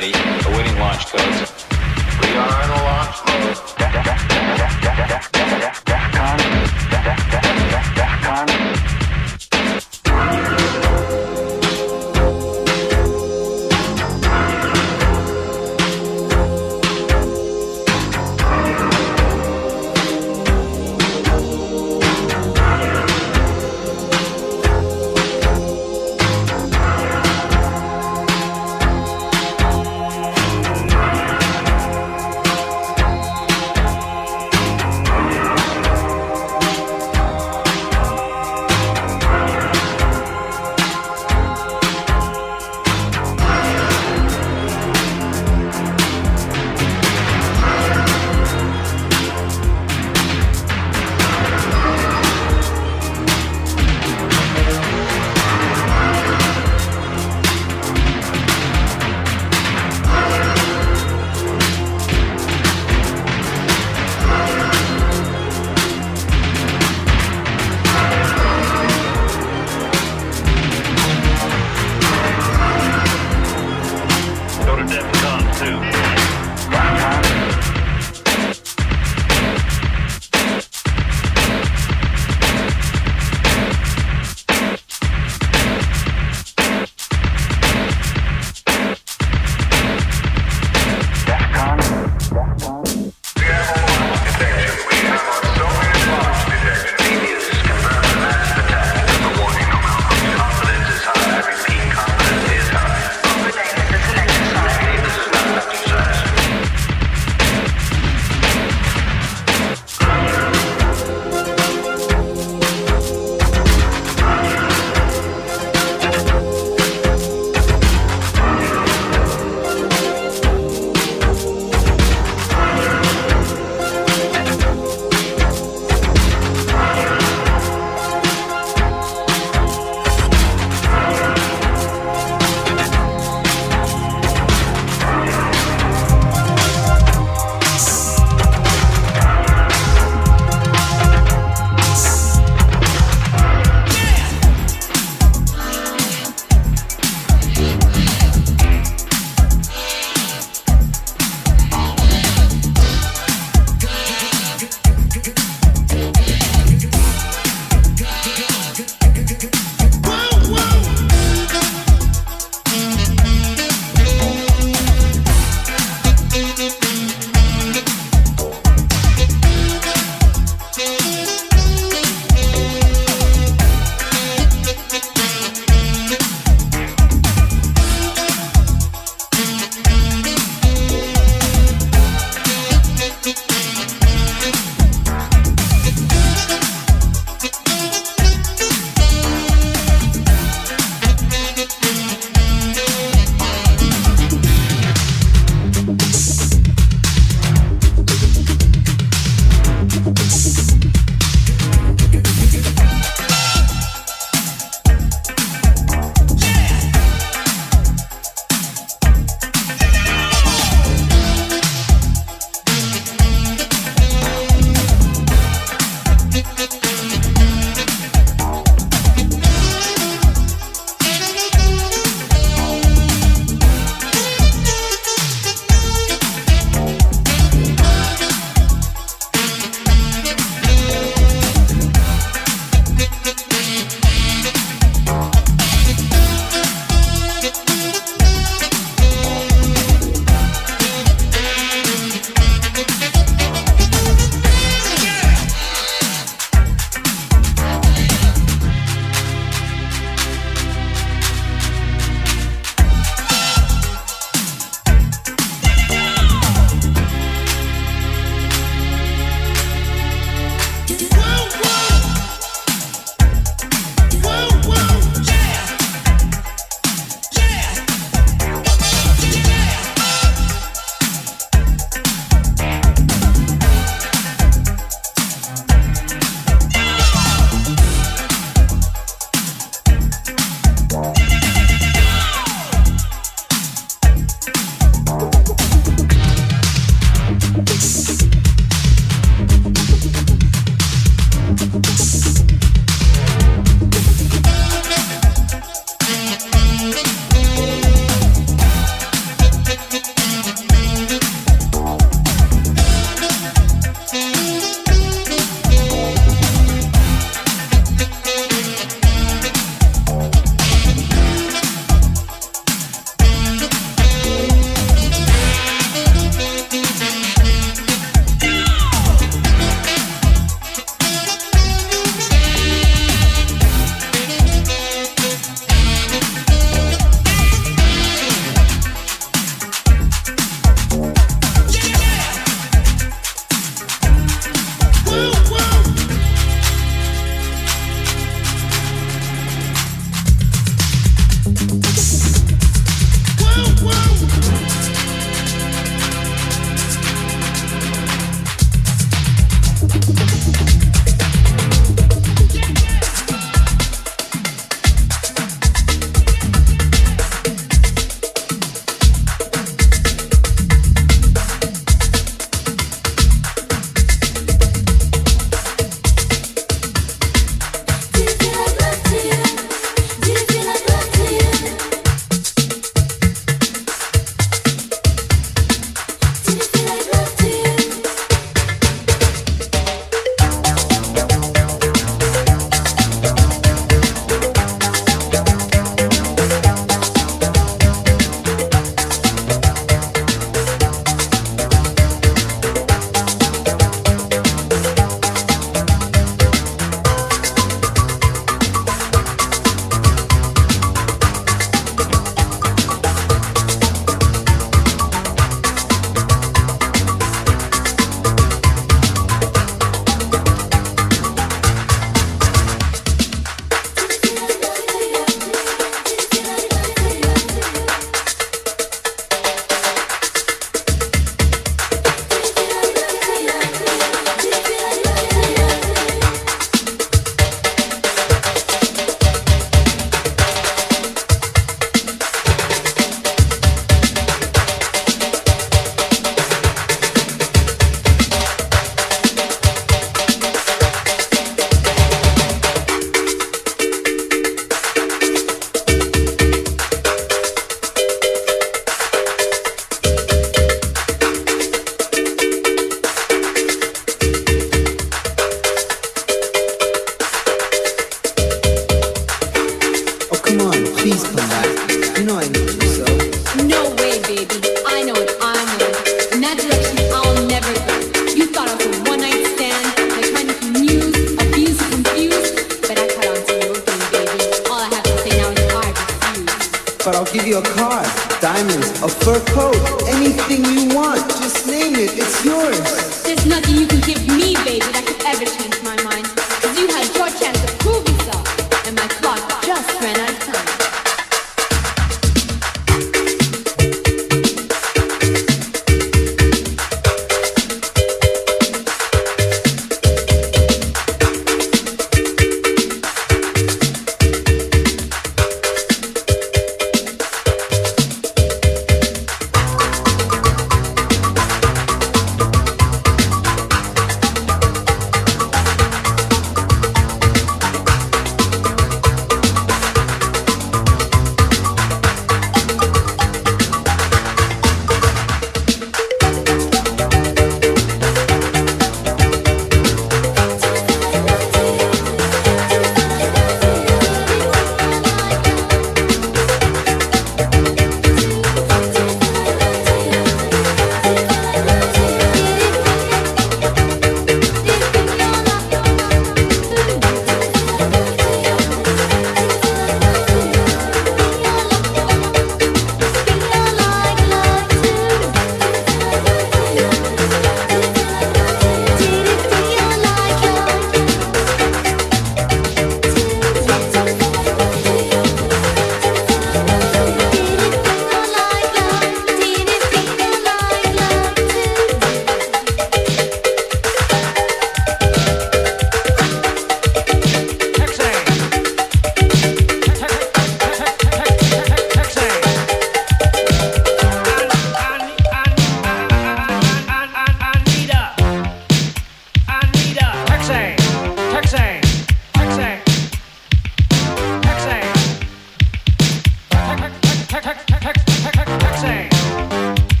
A winning launch codes.